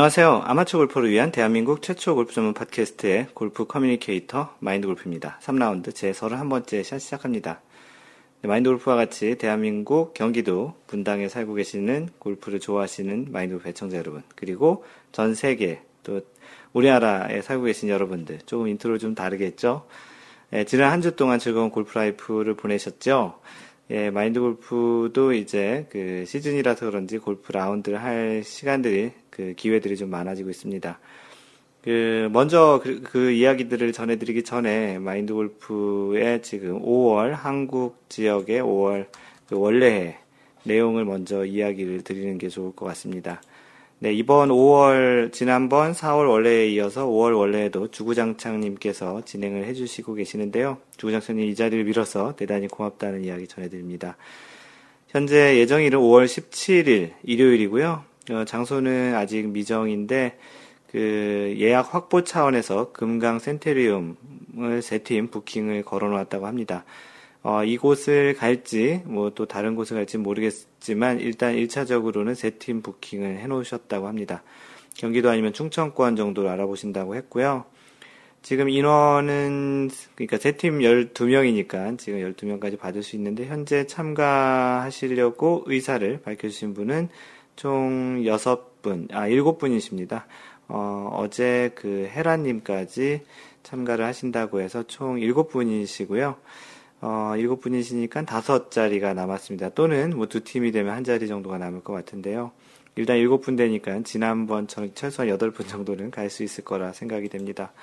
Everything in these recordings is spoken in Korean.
안녕하세요. 아마추어 골퍼를 위한 대한민국 최초 골프 전문 팟캐스트의 골프 communicator 마인드 골프입니다. 3라운드 제 31번째 샷 시작합니다. 네, 마인드 골프와 같이 대한민국 경기도 분당에 살고 계시는 골프를 좋아하시는 마인드 골프 애청자 여러분, 그리고 전 세계 또 우리나라에 살고 계신 여러분들, 조금 인트로 좀 다르겠죠? 예, 지난 한 주 동안 즐거운 골프 life를 보내셨죠? 예, 마인드 골프도 이제 그 시즌이라서 그런지 골프 라운드를 할 시간들이 그 기회들이 좀 많아지고 있습니다. 그 먼저 그, 그, 이야기들을 전해드리기 전에 마인드 골프의 지금 5월 한국 지역의 5월 그 원래의 내용을 먼저 이야기를 드리는 게 좋을 것 같습니다. 네, 이번 5월, 지난번 4월 원래에 이어서 5월 원래에도 주구장창님께서 진행을 해주시고 계시는데요. 주구장창님 이 자리를 빌어서 대단히 고맙다는 이야기 전해드립니다. 현재 예정일은 5월 17일 일요일이고요. 어, 장소는 아직 미정인데 그 예약 확보 차원에서 금강 센테리움을 세 팀 부킹을 걸어놓았다고 합니다. 어, 이곳을 갈지, 뭐 또 다른 곳을 갈지 모르겠지만, 일단 1차적으로는 세 팀 부킹을 해 놓으셨다고 합니다. 경기도 아니면 충청권 정도로 알아보신다고 했고요. 지금 인원은, 그러니까 세 팀 12명이니까 지금 12명까지 받을 수 있는데, 현재 참가하시려고 의사를 밝혀주신 분은 총 6분, 아, 7분이십니다. 어, 어제 그 헤라님까지 참가를 하신다고 해서 총 7분이시고요. 어, 일곱 분이시니까 다섯 자리가 남았습니다. 또는 뭐 두 팀이 되면 한 자리 정도가 남을 것 같은데요. 일단 일곱 분 되니까 지난번처럼 최소한 여덟 분 정도는 갈 수 있을 거라 생각이 됩니다.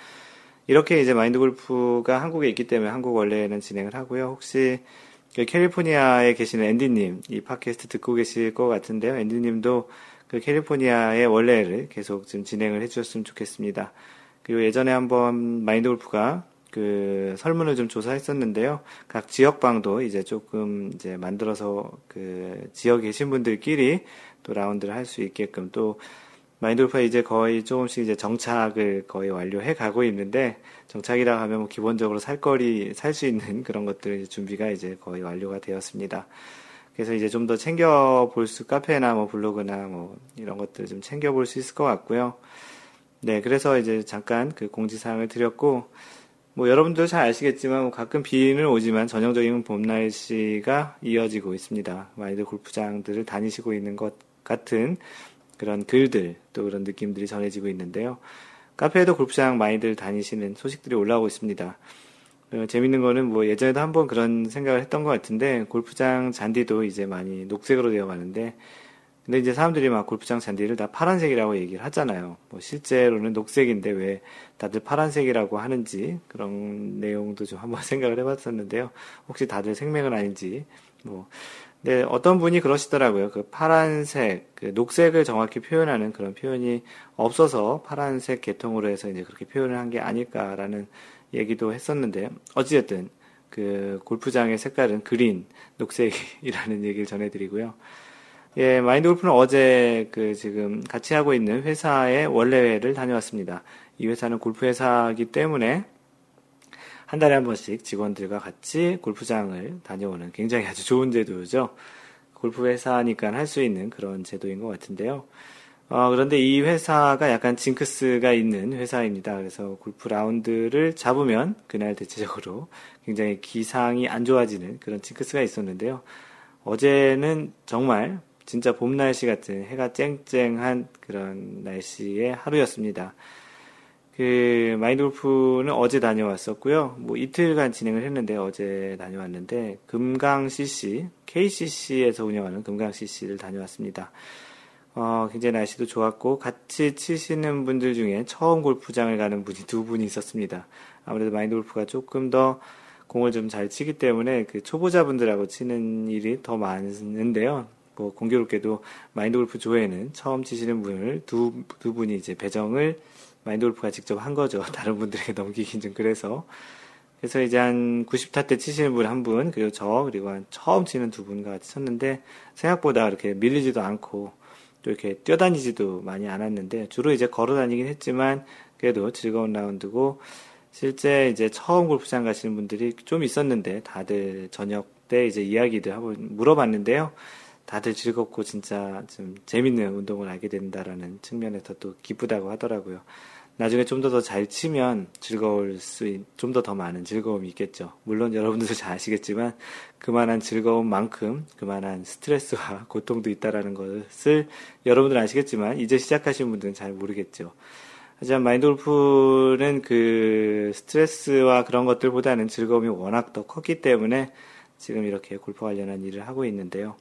이렇게 이제 마인드 골프가 한국에 있기 때문에 한국 원래는 진행을 하고요. 혹시 그 캘리포니아에 계시는 앤디님, 이 팟캐스트 듣고 계실 것 같은데요. 앤디님도 그 캘리포니아의 원래를 계속 좀 진행을 해주셨으면 좋겠습니다. 그리고 예전에 한번 마인드 골프가 그 설문을 좀 조사했었는데요. 각 지역방도 이제 조금 이제 만들어서 그 지역에 계신 분들끼리 또 라운드를 할 수 있게끔 또 마인드골프가 이제 거의 조금씩 이제 정착을 거의 완료해 가고 있는데 정착이라 하면 뭐 기본적으로 살 거리 살 수 있는 그런 것들 준비가 이제 거의 완료가 되었습니다. 그래서 이제 좀 더 챙겨 볼 수 카페나 뭐 블로그나 뭐 이런 것들 좀 챙겨 볼 수 있을 것 같고요. 네, 그래서 이제 잠깐 그 공지사항을 드렸고 뭐 여러분도 잘 아시겠지만 뭐 가끔 비는 오지만 전형적인 봄 날씨가 이어지고 있습니다. 많이들 골프장들을 다니시고 있는 것 같은 그런 글들 또 그런 느낌들이 전해지고 있는데요. 카페에도 골프장 많이들 다니시는 소식들이 올라오고 있습니다. 어, 재밌는 거는 뭐 예전에도 한번 그런 생각을 했던 것 같은데 골프장 잔디도 이제 많이 녹색으로 되어 가는데 근데 이제 사람들이 막 골프장 잔디를 다 파란색이라고 얘기를 하잖아요. 뭐 실제로는 녹색인데 왜 다들 파란색이라고 하는지 그런 내용도 좀 한번 생각을 해봤었는데요. 혹시 다들 생맥은 아닌지 뭐. 네, 어떤 분이 그러시더라고요. 그 파란색, 그 녹색을 정확히 표현하는 그런 표현이 없어서 파란색 계통으로 해서 이제 그렇게 표현을 한 게 아닐까라는 얘기도 했었는데, 어찌됐든, 그 골프장의 색깔은 그린, 녹색이라는 얘기를 전해드리고요. 예, 마인드 골프는 어제 그 지금 같이 하고 있는 회사의 원래회를 다녀왔습니다. 이 회사는 골프 회사이기 때문에 한 달에 한 번씩 직원들과 같이 골프장을 다녀오는 굉장히 아주 좋은 제도죠. 골프 회사니까 할 수 있는 그런 제도인 것 같은데요. 어, 그런데 이 회사가 약간 징크스가 있는 회사입니다. 그래서 골프 라운드를 잡으면 그날 대체적으로 굉장히 기상이 안 좋아지는 그런 징크스가 있었는데요. 어제는 정말 진짜 봄 날씨 같은 해가 쨍쨍한 그런 날씨의 하루였습니다. 그 마인드 골프는 어제 다녀왔었고요. 뭐 이틀간 진행을 했는데 어제 다녀왔는데 금강 CC, KCC에서 운영하는 금강 CC를 다녀왔습니다. 어, 굉장히 날씨도 좋았고 같이 치시는 분들 중에 처음 골프장을 가는 분이 두 분이 있었습니다. 아무래도 마인드 골프가 조금 더 공을 좀 잘 치기 때문에 그 초보자분들하고 치는 일이 더 많은데요. 뭐 공교롭게도 마인드 골프 조회는 처음 치시는 분을 두, 두 분이 이제 배정을 마인드 골프가 직접 한 거죠. 다른 분들에게 넘기긴 좀 그래서. 그래서 이제 한 90타 때 치시는 분 한 분, 그리고 저, 그리고 한 처음 치는 두 분과 같이 쳤는데, 생각보다 이렇게 밀리지도 않고, 또 이렇게 뛰어다니지도 많이 않았는데, 주로 이제 걸어 다니긴 했지만, 그래도 즐거운 라운드고, 실제 이제 처음 골프장 가시는 분들이 좀 있었는데, 다들 저녁 때 이제 이야기들 하고 물어봤는데요. 다들 즐겁고 진짜 좀 재밌는 운동을 알게 된다라는 측면에서 또 기쁘다고 하더라고요. 나중에 좀 더 더 잘 치면 즐거울 수, 좀 더 더 많은 즐거움이 있겠죠. 물론 여러분들도 잘 아시겠지만, 그만한 즐거움만큼 그만한 스트레스와 고통도 있다라는 것을 여러분들 아시겠지만, 이제 시작하신 분들은 잘 모르겠죠. 하지만 마인드 골프는 그 스트레스와 그런 것들보다는 즐거움이 워낙 더 컸기 때문에 지금 이렇게 골프 관련한 일을 하고 있는데요.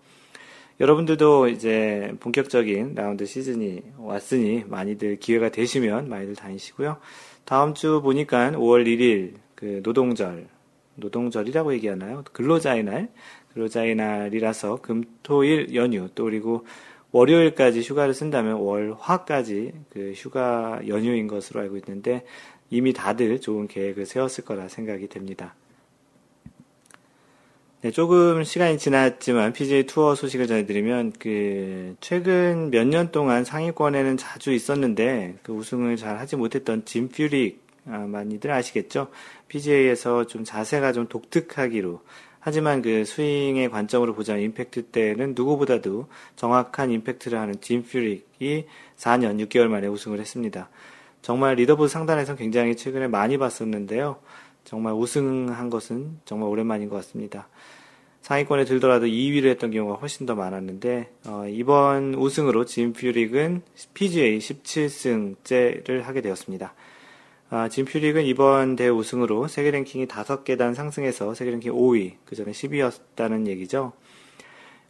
여러분들도 이제 본격적인 라운드 시즌이 왔으니 많이들 기회가 되시면 많이들 다니시고요. 다음 주 보니까 5월 1일 그 노동절, 노동절이라고 얘기하나요? 근로자의 날, 근로자의 날이라서 금, 토, 일 연휴, 또 그리고 월요일까지 휴가를 쓴다면 월 화까지 그 휴가 연휴인 것으로 알고 있는데 이미 다들 좋은 계획을 세웠을 거라 생각이 됩니다. 네, 조금 시간이 지났지만 PGA 투어 소식을 전해드리면 그 최근 몇 년 동안 상위권에는 자주 있었는데 그 우승을 잘 하지 못했던 짐 퓨릭 아, 많이들 아시겠죠? PGA에서 좀 자세가 좀 독특하기로 하지만 그 스윙의 관점으로 보자면 임팩트 때는 누구보다도 정확한 임팩트를 하는 짐 퓨릭이 4년 6개월 만에 우승을 했습니다. 정말 leaderboard 상단에서 굉장히 최근에 많이 봤었는데요. 정말 우승한 것은 정말 오랜만인 것 같습니다. 상위권에 들더라도 2위를 했던 경우가 훨씬 더 많았는데 어, 이번 우승으로 짐 퓨릭은 PGA 17승째를 하게 되었습니다. 아, 짐 퓨릭은 이번 대회 우승으로 세계 랭킹이 5계단 상승해서 세계 랭킹 5위, 그 전에 10위였다는 얘기죠.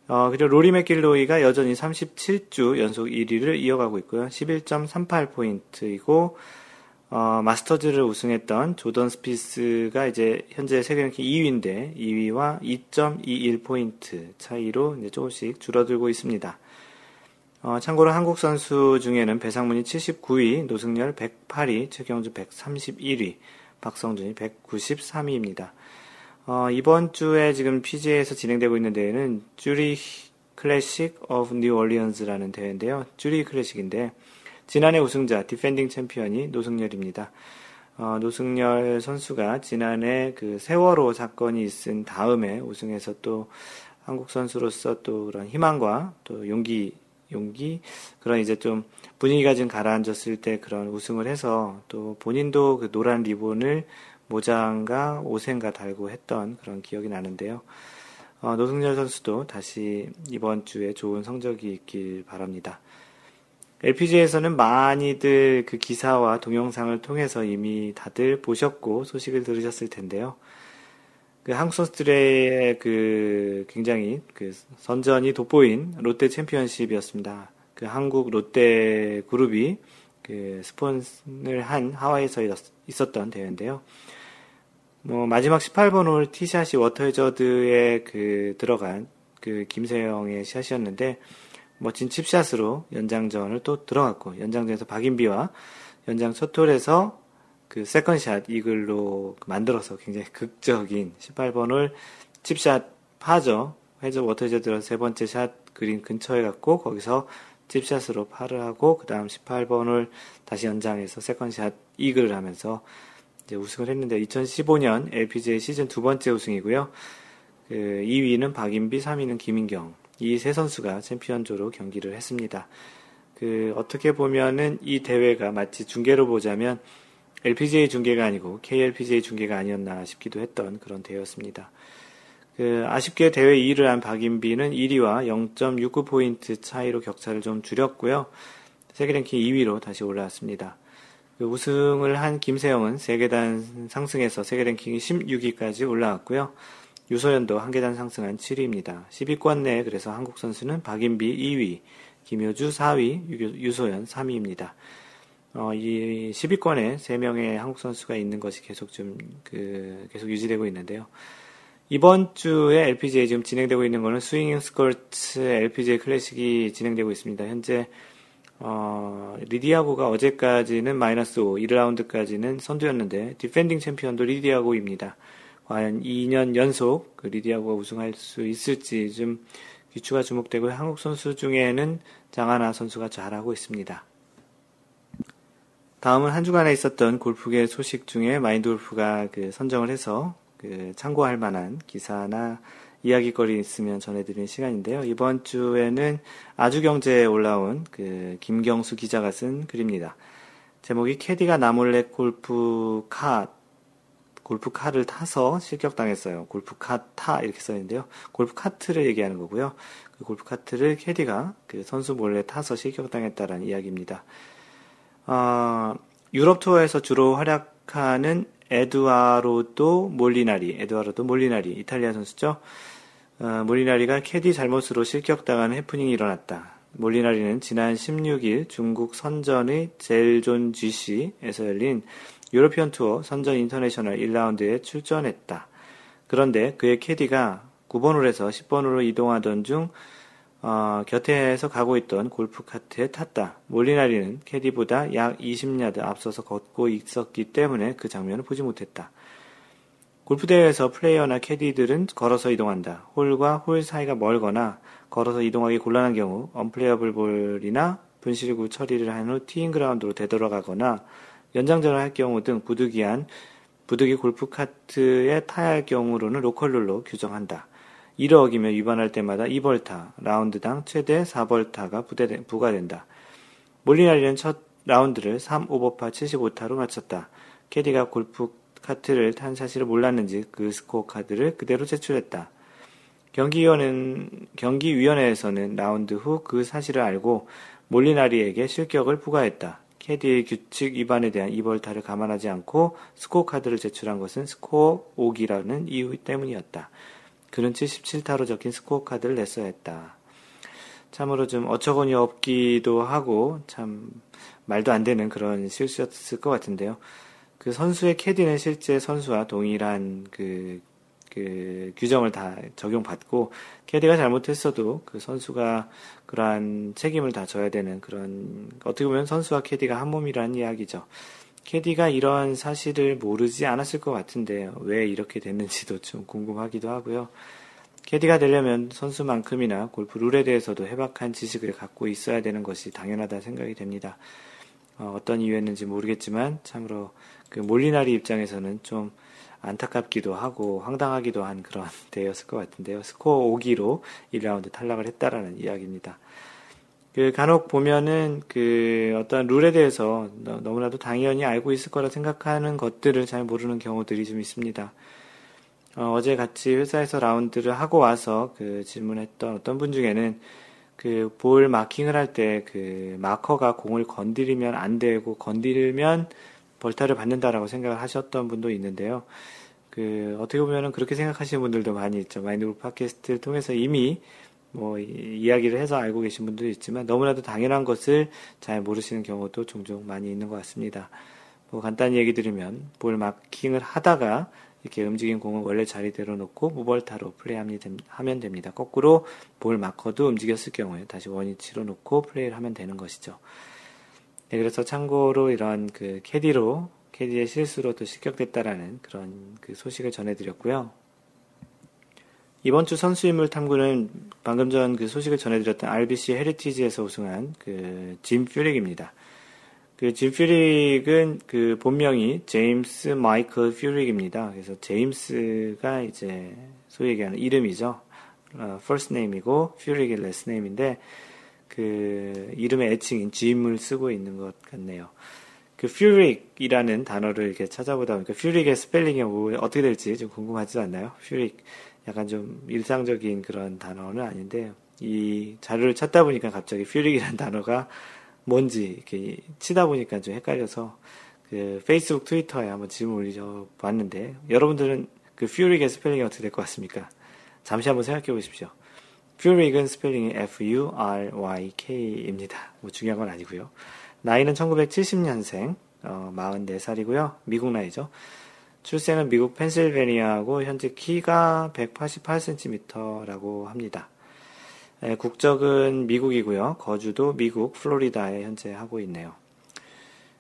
어, 그리고 로리 맥길로이가 여전히 37주 연속 1위를 이어가고 있고요. 11.38포인트이고, 어, 마스터즈를 우승했던 조던 스피스가 이제 현재 세계 랭킹 2위인데 2위와 2.21포인트 차이로 이제 조금씩 줄어들고 있습니다. 어, 참고로 한국 선수 중에는 배상문이 79위, 노승열 108위, 최경주 131위, 박성준이 193위입니다. 어, 이번 주에 지금 PGA에서 진행되고 있는 대회는 Zurich Classic of New Orleans라는 대회인데요. Zurich Classic인데 지난해 우승자 defending champion이 노승열입니다. 어, 노승열 선수가 지난해 그 세월호 사건이 있은 다음에 우승해서 또 한국 선수로서 또 그런 희망과 또 용기, 용기, 그런 이제 좀 분위기가 좀 가라앉았을 때 그런 우승을 해서 또 본인도 그 노란 리본을 모장과 옷엔가 달고 했던 그런 기억이 나는데요. 어, 노승열 선수도 다시 이번 주에 좋은 성적이 있길 바랍니다. LPG에서는 많이들 그 기사와 동영상을 통해서 이미 다들 보셨고 소식을 들으셨을 텐데요. 그 한국 선수들의 그 굉장히 그 선전이 돋보인 롯데 챔피언십이었습니다. 그 한국 롯데 그룹이 그 스폰을 한 하와이에서 있었던 대회인데요. 뭐 마지막 18번 홀 티샷이 워터헤저드에 그 들어간 그 김세영의 샷이었는데 멋진 칩샷으로 연장전을 또 들어갔고 연장전에서 박인비와 연장 첫 홀에서 그 second shot 이글로 만들어서 굉장히 극적인 18번을 칩샷 파죠. 해저드 워터 해저드 들어 세 번째 샷 그린 근처에 갔고 거기서 칩샷으로 파를 하고 그 다음 18번을 다시 연장해서 second shot 이글을 하면서 이제 우승을 했는데 2015년 LPGA 시즌 두 번째 우승이고요. 그 2위는 박인비, 3위는 김인경, 이 세 선수가 챔피언조로 경기를 했습니다. 그 어떻게 보면은 이 대회가 마치 중계로 보자면 LPGA 중계가 아니고 KLPGA 중계가 아니었나 싶기도 했던 그런 대회였습니다. 그 아쉽게 대회 2위를 한 박인비는 1위와 0.69포인트 차이로 격차를 좀 줄였고요. 세계 랭킹 2위로 다시 올라왔습니다. 그 우승을 한 김세영은 세계단 상승해서 세계 랭킹이 16위까지 올라왔고요. 유소연도 한 계단 상승한 7위입니다. 10위권 내 그래서 한국 선수는 박인비 2위, 김효주 4위, 유소연 3위입니다. 어, 이 10위권에 3명의 한국 선수가 있는 것이 계속 좀, 그, 계속 유지되고 있는데요. 이번 주에 LPGA 지금 진행되고 있는 거는 스윙 스컬츠 LPGA 클래식이 진행되고 있습니다. 현재, 어, 리디아고가 어제까지는 마이너스 5, 1라운드까지는 선두였는데, 디펜딩 챔피언도 리디아고입니다. 과연 2년 연속 그 리디아고가 우승할 수 있을지 좀 귀추가 주목되고 한국 선수 중에는 장하나 선수가 잘하고 있습니다. 다음은 한 주간에 있었던 골프계 소식 중에 마인드 골프가 그 선정을 해서 그 참고할 만한 기사나 이야기거리 있으면 전해드리는 시간인데요. 이번 주에는 아주경제에 올라온 그 김경수 기자가 쓴 글입니다. 제목이 캐디가 나몰래 골프 카 골프카를 타서 실격당했어요. 골프카 타 이렇게 써있는데요. 골프카트를 얘기하는 거고요. 그 골프카트를 캐디가 그 선수 몰래 타서 실격당했다라는 이야기입니다. 어, 유럽 투어에서 주로 활약하는 에두아르도 몰리나리, 에두아르도 몰리나리, 이탈리아 선수죠. 어, 몰리나리가 캐디 잘못으로 실격당하는 해프닝이 일어났다. 몰리나리는 지난 16일 중국 선전의 젠존 GC에서 열린 유로피언 투어 선전 인터내셔널 1라운드에 출전했다. 그런데 그의 캐디가 9번 홀에서 10번 홀로 이동하던 중 어, 곁에서 가고 있던 골프카트에 탔다. 몰리나리는 캐디보다 약 20야드 앞서서 걷고 있었기 때문에 그 장면을 보지 못했다. 골프대회에서 플레이어나 캐디들은 걸어서 이동한다. 홀과 홀 사이가 멀거나 걸어서 이동하기 곤란한 경우 언플레이어블 볼이나 분실구 처리를 한 후 티잉 그라운드로 되돌아가거나 연장전을 할 경우 등 부득이한 부득이 골프 카트에 타야 할 경우로는 로컬룰로 규정한다. 이를 어기며 위반할 때마다 2벌타, 라운드당 최대 4벌타가 부과된다. 몰리나리는 첫 라운드를 3 오버파 75타로 마쳤다. 캐디가 골프 카트를 탄 사실을 몰랐는지 그 스코어 카드를 그대로 제출했다. 경기위원회는, 경기위원회에서는 라운드 후 그 사실을 알고 몰리나리에게 실격을 부과했다. 캐디의 규칙 위반에 대한 이벌타를 감안하지 않고 스코어 카드를 제출한 것은 스코어 오기라는 이유 때문이었다. 그는 77타로 적힌 스코어 카드를 냈어야 했다. 참으로 좀 어처구니 없기도 하고 참 말도 안 되는 그런 실수였을 것 같은데요. 그 선수의 캐디는 실제 선수와 동일한 그, 그 규정을 다 적용받고 캐디가 잘못했어도 그 선수가 그러한 책임을 다 져야 되는 그런 어떻게 보면 선수와 캐디가 한 몸이라는 이야기죠. 캐디가 이런 사실을 모르지 않았을 것 같은데 왜 이렇게 됐는지도 좀 궁금하기도 하고요. 캐디가 되려면 선수만큼이나 골프 룰에 대해서도 해박한 지식을 갖고 있어야 되는 것이 당연하다 생각이 됩니다. 어, 떤 이유였는지 모르겠지만 참으로 그 몰리나리 입장에서는 좀 안타깝기도 하고 황당하기도 한 그런 대회였을 것 같은데요. 스코어 5기로 1라운드 탈락을 했다라는 이야기입니다. 그 간혹 보면은 그 어떤 룰에 대해서 너무나도 당연히 알고 있을 거라 생각하는 것들을 잘 모르는 경우들이 좀 있습니다. 어, 제 같이 회사에서 라운드를 하고 와서 그 질문했던 어떤 분 중에는 그 볼 마킹을 할 때 그 마커가 공을 건드리면 안 되고 건드리면 벌타를 받는다라고 생각을 하셨던 분도 있는데요. 그 어떻게 보면은 그렇게 생각하시는 분들도 많이 있죠. 마인드골 팟캐스트를 통해서 이미 뭐 이야기를 해서 알고 계신 분도 있지만 너무나도 당연한 것을 잘 모르시는 경우도 종종 많이 있는 것 같습니다. 뭐 간단히 얘기 드리면 볼 마킹을 하다가 이렇게 움직인 공을 원래 자리대로 놓고 무벌타로 플레이하면 됩니다. 거꾸로 볼 마커도 움직였을 경우에 다시 원위치로 놓고 플레이를 하면 되는 것이죠. 네, 그래서 참고로 이런 그 캐디로 캐디의 실수로 또 실격됐다라는 그런 그 소식을 전해드렸고요. 이번 주 선수 인물 탐구는 방금 전 그 소식을 전해드렸던 RBC 헤리티지에서 우승한 그 짐 퓨릭입니다. 그 짐 퓨릭은 그 본명이 제임스 마이클 퓨릭입니다. 그래서 제임스가 이제 소위 얘기하는 이름이죠. 어, first name이고 퓨릭이 last name인데 그 이름의 애칭인 짐을 쓰고 있는 것 같네요. 그 퓨릭이라는 단어를 이렇게 찾아보다 보니까 퓨릭의 스펠링이 뭐 어떻게 될지 좀 궁금하지 않나요? 퓨릭. 약간 좀 일상적인 그런 단어는 아닌데 이 자료를 찾다 보니까 갑자기 퓨릭이라는 단어가 뭔지 이렇게 치다 보니까 좀 헷갈려서 그 페이스북 트위터에 한번 질문 올려 봤는데 여러분들은 그 퓨릭의 스펠링이 어떻게 될 것 같습니까? 잠시 한번 생각해 보십시오. 퓨릭은 스펠링이 F-U-R-Y-K입니다. 뭐 중요한 건 아니고요. 나이는 1970년생, 어, 44살이고요. 미국 나이죠. 출생은 미국 펜실베니아하고 현재 키가 188cm라고 합니다. 예, 국적은 미국이고요. 거주도 미국 플로리다에 현재 하고 있네요.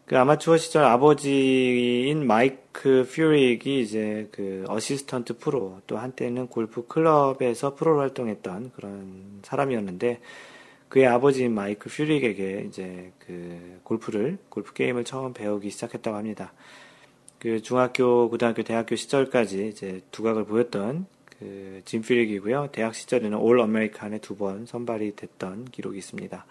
그 아마추어 시절 아버지인 마이크 퓨릭이 이제 그 assistant 프로 또 한때는 골프 클럽에서 프로 활동했던 그런 사람이었는데 그의 아버지인 마이크 퓨릭에게 이제 그 골프를 골프 게임을 처음 배우기 시작했다고 합니다. 그 중학교, 고등학교, 대학교 시절까지 이제 두각을 보였던 그 짐 퓨릭이고요. 대학 시절에는 All American에 두 번 선발이 됐던 기록이 있습니다.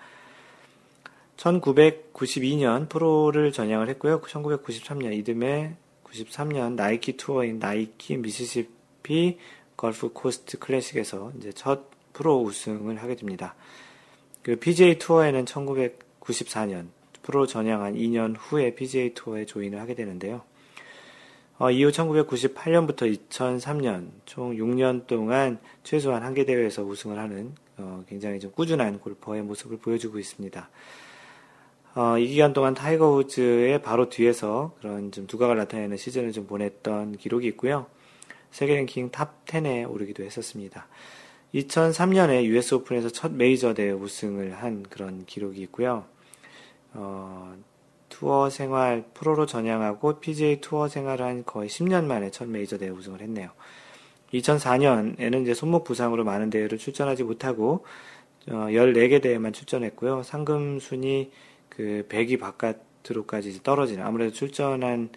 1992년 프로를 전향을 했고요. 1993년 이듬해 93년 나이키 투어인 나이키 미시시피 걸프 코스트 클래식에서 이제 첫 프로 우승을 하게 됩니다. 그 PGA 투어에는 1994년 프로 전향한 2년 후에 PGA 투어에 join을 하게 되는데요. 어, 이후 1998년부터 2003년 총 6년 동안 최소한 한 개 대회에서 우승을 하는 어, 굉장히 좀 꾸준한 골퍼의 모습을 보여주고 있습니다. 어, 이 기간 동안 타이거 우즈의 바로 뒤에서 그런 좀 두각을 나타내는 시즌을 좀 보냈던 기록이 있고요. 세계 랭킹 top 10에 오르기도 했었습니다. 2003년에 US 오픈에서 첫 메이저 대회 우승을 한 그런 기록이 있고요. 어, 투어 생활 프로로 전향하고 PGA 투어 생활을 한 거의 10년 만에 첫 메이저 대회 우승을 했네요. 2004년에는 이제 손목 부상으로 많은 대회를 출전하지 못하고 어, 14개 대회만 출전했고요. 상금 순위 그 100위 바깥으로까지 떨어지는 아무래도 출전한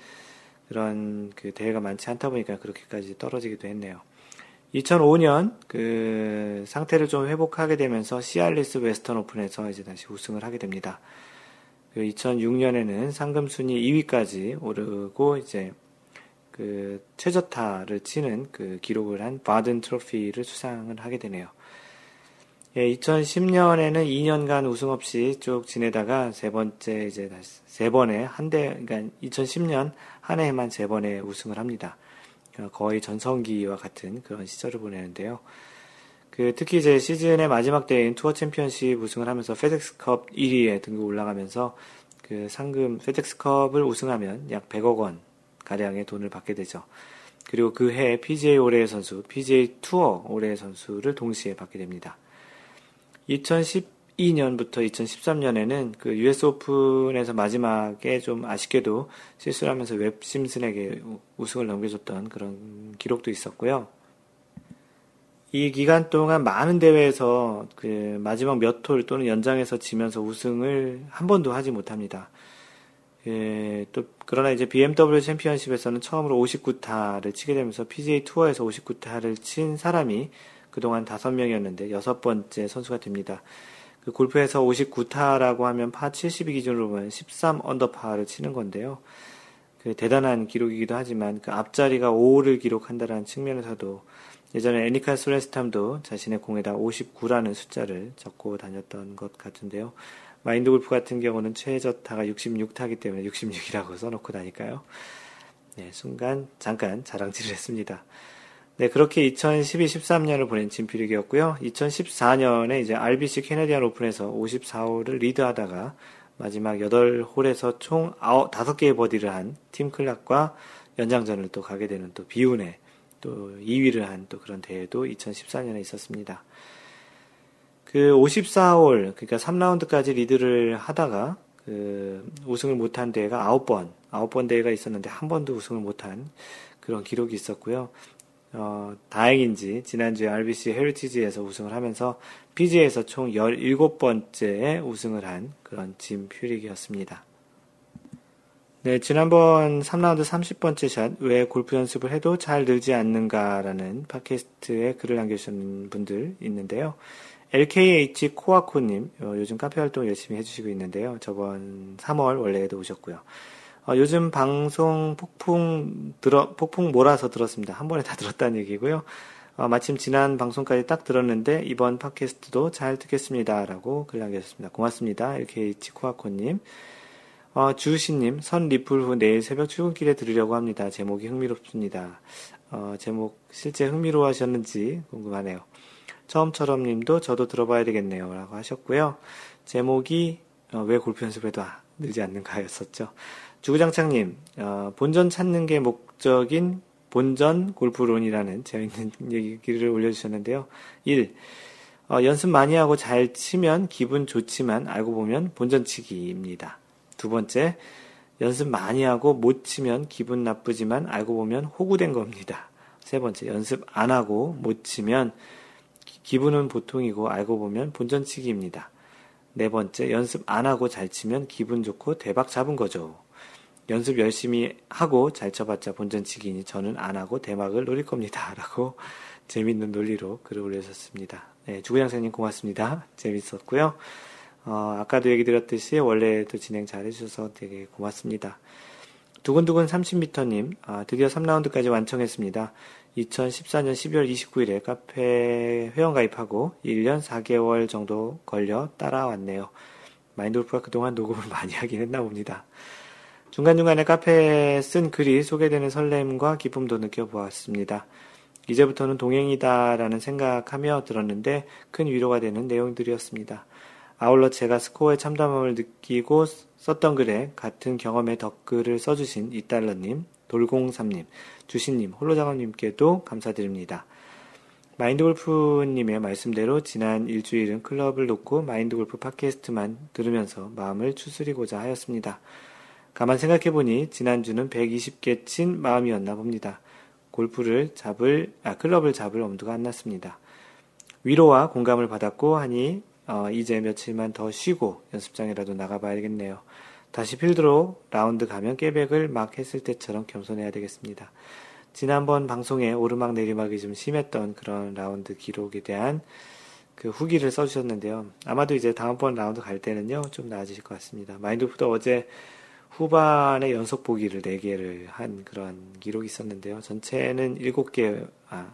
그런 그 대회가 많지 않다 보니까 그렇게까지 떨어지기도 했네요. 2005년 그 상태를 좀 회복하게 되면서 시알리스 웨스턴 오픈에서 이제 다시 우승을 하게 됩니다. 그 2006년에는 상금 순위 2위까지 오르고 이제 그 최저타를 치는 그 기록을 한 바든 트로피를 수상을 하게 되네요. 예, 2010년에는 2년간 우승 없이 쭉 지내다가 세 번째 이제 다시 세 번에 한 대, 그러니까 2010년 한 해에만 세 번의 우승을 합니다. 어, 거의 전성기와 같은 그런 시절을 보내는데요. 그 특히 이제 시즌의 마지막 대회인 투어 챔피언십 우승을 하면서 페덱스컵 1위에 등급 올라가면서 그 상금 페덱스컵을 우승하면 약 100억 원 가량의 돈을 받게 되죠. 그리고 그 해 PGA 올해의 선수, PGA 투어 올해의 선수를 동시에 받게 됩니다. 2012년부터 2013년에는 그 US 오픈에서 마지막에 좀 아쉽게도 실수를 하면서 웹 심슨에게 우승을 넘겨줬던 그런 기록도 있었고요. 이 기간 동안 많은 대회에서 그 마지막 몇 홀 또는 연장에서 지면서 우승을 한 번도 하지 못합니다. 예, 또 그러나 이제 BMW 챔피언십에서는 처음으로 59타를 치게 되면서 PGA 투어에서 59타를 친 사람이 그동안 다섯 명이었는데 여섯 번째 선수가 됩니다. 그 골프에서 59타라고 하면 파 72 기준으로 보면 13 언더파를 치는 건데요. 그 대단한 기록이기도 하지만 그 앞자리가 5를 기록한다는 측면에서도 예전에 애니카 소레스탐도 자신의 공에다 59라는 숫자를 적고 다녔던 것 같은데요. 마인드 골프 같은 경우는 최저타가 66타기 때문에 66이라고 써놓고 다니까요. 네, 순간 잠깐 자랑질을 했습니다. 네, 그렇게 2012-13년을 보낸 진필릭이었고요. 2014년에 이제 RBC 캐네디안 오픈에서 54홀을 리드하다가 마지막 8홀에서 총 9, 5개의 버디를 한 팀 클락과 연장전을 또 가게 되는 또 비운의 또 2위를 한 또 그런 대회도 2014년에 있었습니다. 그 54홀, 그러니까 3라운드까지 리드를 하다가 그 우승을 못한 대회가 9번, 9번 대회가 있었는데 한 번도 우승을 못한 그런 기록이 있었고요. 어, 다행인지 지난주에 RBC 헤리티지에서 우승을 하면서 PGA에서 총 17번째 우승을 한 그런 짐 퓨릭이었습니다. 네, 지난번 3라운드 30번째 샷, 왜 골프 연습을 해도 잘 늘지 않는가라는 팟캐스트에 글을 남겨주신 분들 있는데요. LKH 코아코님, 어, 요즘 카페 활동 열심히 해주시고 있는데요. 저번 3월 원래에도 오셨고요. 어, 요즘 방송 폭풍 들어 폭풍 몰아서 들었습니다. 한 번에 다 들었다는 얘기고요. 어, 마침 지난 방송까지 딱 들었는데 이번 팟캐스트도 잘 듣겠습니다라고 글 남겼습니다. 고맙습니다. 이렇게 치코아코님. 어, 주우시님, 선 리플 후 내일 새벽 출근길에 들으려고 합니다. 제목이 흥미롭습니다. 어, 제목 실제 흥미로워 하셨는지 궁금하네요. 처음처럼 님도 저도 들어봐야 되겠네요. 라고 하셨고요. 제목이 어, 왜 골프 연습해도 늘지 않는가였었죠. 주구장창님, 어, 본전 찾는 게 목적인 본전 골프론이라는 재밌는 얘기를 올려주셨는데요. 1. 어, 연습 많이 하고 잘 치면 기분 좋지만 알고 보면 본전치기입니다. 두 번째, 연습 많이 하고 못 치면 기분 나쁘지만 알고 보면 호구된 겁니다. 세 번째, 연습 안 하고 못 치면 기분은 보통이고 알고 보면 본전치기입니다. 네 번째, 연습 안 하고 잘 치면 기분 좋고 대박 잡은 거죠. 연습 열심히 하고 잘 쳐봤자 본전치기니 저는 안 하고 대박을 노릴 겁니다. 라고 재밌는 논리로 글을 올려주셨습니다. 네, 주구장사님 고맙습니다. 재밌었고요. 어, 아까도 얘기 드렸듯이 원래도 진행 잘 해주셔서 되게 고맙습니다. 두근두근 30m님, 아, 드디어 3라운드까지 완성했습니다. 2014년 12월 29일에 카페 회원 가입하고 1년 4개월 정도 걸려 따라왔네요. 마인드골프가 그동안 녹음을 많이 하긴 했나 봅니다. 중간중간에 카페에 쓴 글이 소개되는 설렘과 기쁨도 느껴보았습니다. 이제부터는 동행이다라는 생각하며 들었는데 큰 위로가 되는 내용들이었습니다. 아울러 제가 스코어에 참담함을 느끼고 썼던 글에 같은 경험의 덧글을 써주신 이달러님, 돌공삼님, 주신님, 홀로장원님께도 감사드립니다. 마인드골프님의 말씀대로 지난 일주일은 클럽을 놓고 마인드골프 팟캐스트만 들으면서 마음을 추스리고자 하였습니다. 가만 생각해보니 지난주는 120개 친 마음이었나 봅니다. 골프를 잡을, 아, 클럽을 잡을 엄두가 안 났습니다. 위로와 공감을 받았고 하니 어, 이제 며칠만 더 쉬고 연습장이라도 나가봐야겠네요. 다시 필드로 라운드 가면 깨백을 막 했을 때처럼 겸손해야 되겠습니다. 지난번 방송에 오르막 내리막이 좀 심했던 그런 라운드 기록에 대한 그 후기를 써주셨는데요. 아마도 이제 다음번 라운드 갈 때는요, 좀 나아지실 것 같습니다. 마인드골프도 어제 후반에 연속 보기를 4개를 한 그런 기록이 있었는데요. 전체는 7개, 아,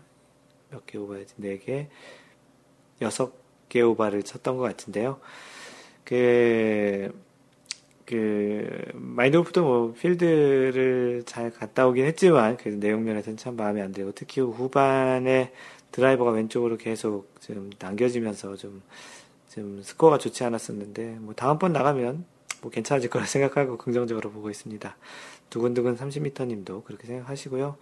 몇 개 오버야지? 4개, 6개 오바를 쳤던 것 같은데요. 그, 그, 마인드골프도 뭐, 필드를 잘 갔다 오긴 했지만, 그 내용 면에서는 참 마음에 안 들고, 특히 후반에 드라이버가 왼쪽으로 계속 좀 당겨지면서 좀, 좀 스코어가 좋지 않았었는데, 뭐, 다음번 나가면 뭐 괜찮아질 거라 생각하고 긍정적으로 보고 있습니다. 두근두근 30m 님도 그렇게 생각하시고요.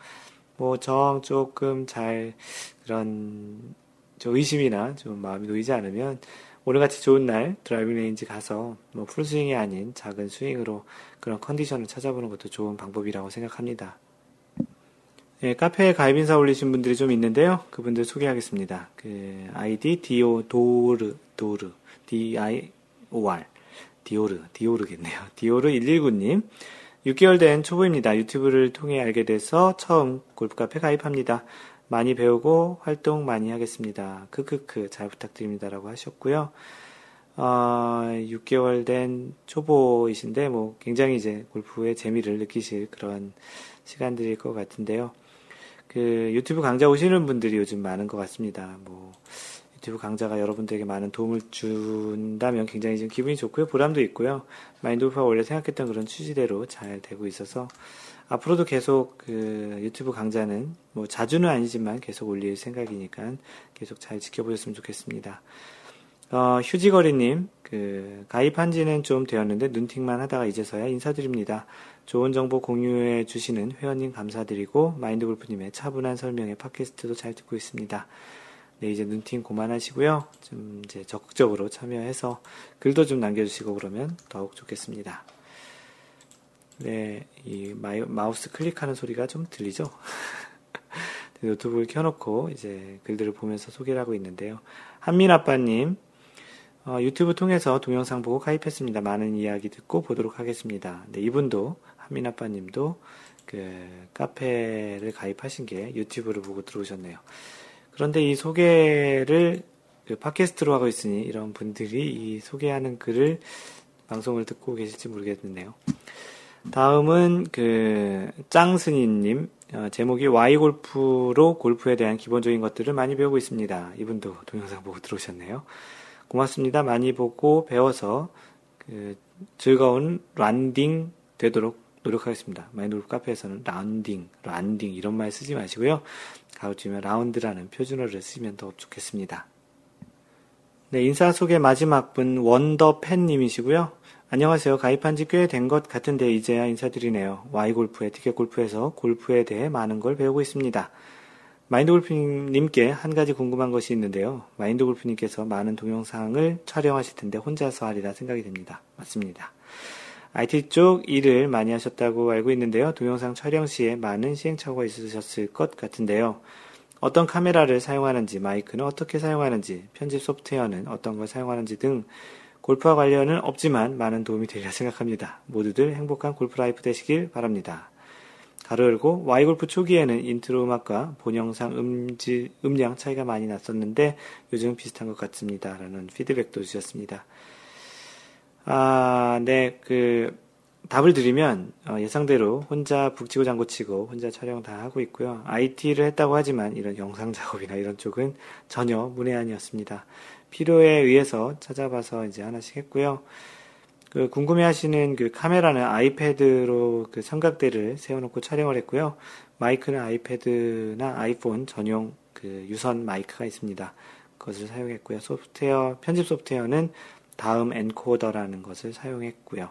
뭐, 정 조금 잘, 그런, 저 의심이나 좀 마음이 놓이지 않으면 오늘같이 좋은 날 드라이빙 레인지 가서 뭐 풀스윙이 아닌 작은 스윙으로 그런 컨디션을 찾아보는 것도 좋은 방법이라고 생각합니다. 예, 카페에 가입 인사 올리신 분들이 좀 있는데요. 그분들 소개하겠습니다. 그 아이디 디오 도르 도르 D I O R 디오르 디오르겠네요. 디오르 119님 6개월 된 초보입니다. 유튜브를 통해 알게 돼서 처음 골프 카페 가입합니다. 많이 배우고 활동 많이 하겠습니다. 크크크 잘 부탁드립니다라고 하셨고요. 어, 6개월 된 초보이신데 뭐 굉장히 이제 골프의 재미를 느끼실 그런 시간들일 것 같은데요. 그 유튜브 강좌 오시는 분들이 요즘 많은 것 같습니다. 뭐 유튜브 강좌가 여러분들에게 많은 도움을 준다면 굉장히 좀 기분이 좋고요. 보람도 있고요. 마인드 골프가 원래 생각했던 그런 취지대로 잘 되고 있어서 앞으로도 계속 그 유튜브 강좌는 뭐 자주는 아니지만 계속 올릴 생각이니까 계속 잘 지켜보셨으면 좋겠습니다. 어, 휴지거리님, 그, 가입한 지는 좀 되었는데 눈팅만 하다가 이제서야 인사드립니다. 좋은 정보 공유해 주시는 회원님 감사드리고, 마인드 골프님의 차분한 설명에 팟캐스트도 잘 듣고 있습니다. 네, 이제 눈팅 고만하시고요. 좀 이제 적극적으로 참여해서 글도 좀 남겨주시고 그러면 더욱 좋겠습니다. 네, 이 마우스 클릭하는 소리가 좀 들리죠? 노트북을 켜놓고 이제 글들을 보면서 소개를 하고 있는데요. 한민아빠님, 어, 유튜브 통해서 동영상 보고 가입했습니다. 많은 이야기 듣고 보도록 하겠습니다. 네, 이분도, 한민아빠님도 그 카페를 가입하신 게 유튜브를 보고 들어오셨네요. 그런데 이 소개를 그 팟캐스트로 하고 있으니 이런 분들이 이 소개하는 글을 방송을 듣고 계실지 모르겠네요. 다음은 그 짱스니님 어, 제목이 Y 골프로 골프에 대한 기본적인 것들을 많이 배우고 있습니다. 이분도 동영상 보고 들어오셨네요. 고맙습니다. 많이 보고 배워서 그 즐거운 란딩 되도록 노력하겠습니다. 마인드골프 카페에서는 란딩, 란딩 이런 말 쓰지 마시고요. 가로치면 라운드라는 표준어를 쓰시면 더 좋겠습니다. 네, 인사 소개 마지막 분 원더팬님이시고요. 안녕하세요. 가입한 지 꽤 된 것 같은데 이제야 인사드리네요. Y골프의 티켓 골프에서 골프에 대해 많은 걸 배우고 있습니다. 마인드 골프님께 한 가지 궁금한 것이 있는데요. 마인드 골프님께서 많은 동영상을 촬영하실 텐데 혼자서 하리라 생각이 됩니다. 맞습니다. IT 쪽 일을 많이 하셨다고 알고 있는데요. 동영상 촬영 시에 많은 시행착오가 있으셨을 것 같은데요. 어떤 카메라를 사용하는지, 마이크는 어떻게 사용하는지, 편집 소프트웨어는 어떤 걸 사용하는지 등 골프와 관련은 없지만 많은 도움이 되리라 생각합니다. 모두들 행복한 골프 라이프 되시길 바랍니다. 가로 열고 Y골프 초기에는 인트로 음악과 본 영상 음지, 음량 차이가 많이 났었는데 요즘 비슷한 것 같습니다. 라는 피드백도 주셨습니다. 아, 네, 그, 답을 드리면 어, 예상대로 혼자 북치고 장구치고 혼자 촬영 다 하고 있고요. IT를 했다고 하지만 이런 영상 작업이나 이런 쪽은 전혀 문외한이었습니다. 필요에 의해서 찾아봐서 이제 하나씩 했고요. 그 궁금해하시는 그 카메라는 아이패드로 그 삼각대를 세워놓고 촬영을 했고요. 마이크는 아이패드나 아이폰 전용 그 유선 마이크가 있습니다. 그것을 사용했고요. 소프트웨어 편집 소프트웨어는 다음 엔코더라는 것을 사용했고요.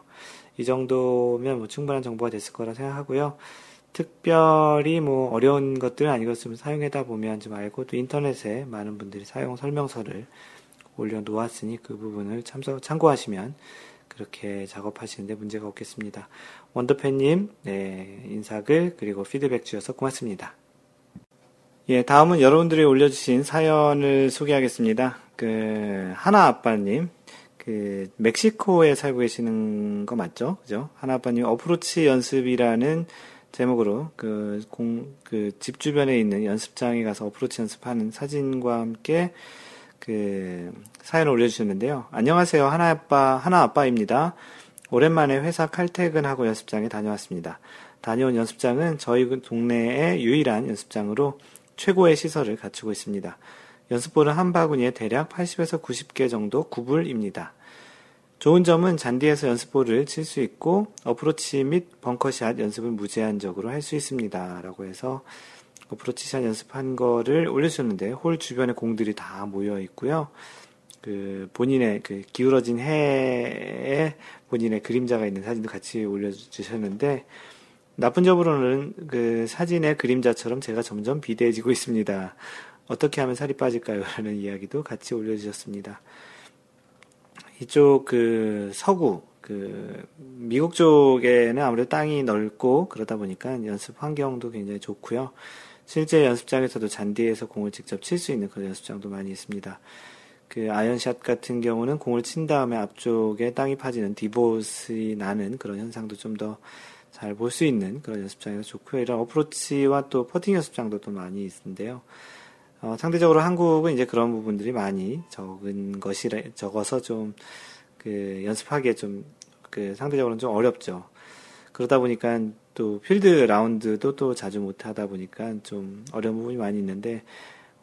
이 정도면 뭐 충분한 정보가 됐을 거라 생각하고요. 특별히 뭐 어려운 것들은 아니었으면 사용하다 보면 좀 알고 또 인터넷에 많은 분들이 사용 설명서를 올려놓았으니 그 부분을 참조, 참고하시면 그렇게 작업하시는데 문제가 없겠습니다. 원더팬님, 네, 인사글, 그리고 피드백 주셔서 고맙습니다. 예, 다음은 여러분들이 올려주신 사연을 소개하겠습니다. 그, 하나 아빠님, 그, 멕시코에 살고 계시는 거 맞죠? 그죠? 하나 아빠님, 어프로치 연습이라는 제목으로 그 공, 그 집 주변에 있는 연습장에 가서 어프로치 연습하는 사진과 함께 그 사연을 올려주셨는데요. 안녕하세요. 하나아빠, 하나아빠입니다. 오랜만에 회사 칼퇴근하고 연습장에 다녀왔습니다. 다녀온 연습장은 저희 동네의 유일한 연습장으로 최고의 시설을 갖추고 있습니다. 연습볼은 한 바구니에 대략 80에서 90개 정도 구불입니다. 좋은 점은 잔디에서 연습볼을 칠 수 있고 어프로치 및 벙커샷 연습을 무제한적으로 할 수 있습니다. 라고 해서 어프로치샷 연습한 거를 올려주셨는데 홀 주변에 공들이 다 모여 있고요. 그 본인의 그 기울어진 해에 본인의 그림자가 있는 사진도 같이 올려주셨는데 나쁜 점으로는 그 사진의 그림자처럼 제가 점점 비대해지고 있습니다. 어떻게 하면 살이 빠질까요? 라는 이야기도 같이 올려주셨습니다. 이쪽 그 서구 그 미국 쪽에는 아무래도 땅이 넓고 그러다 보니까 연습 환경도 굉장히 좋고요. 실제 연습장에서도 잔디에서 공을 직접 칠 수 있는 그런 연습장도 많이 있습니다. 그 아이언샷 같은 경우는 공을 친 다음에 앞쪽에 땅이 파지는 디봇이 나는 그런 현상도 좀 더 잘 볼 수 있는 그런 연습장에서 좋고요. 이런 어프로치와 또 퍼팅 연습장도 또 많이 있는데요. 어, 상대적으로 한국은 이제 그런 부분들이 많이 적은 것이라 적어서 좀 그 연습하기에 좀 그 상대적으로는 좀 어렵죠. 그러다 보니까 또 필드 라운드도 또 자주 못 하다 보니까 좀 어려운 부분이 많이 있는데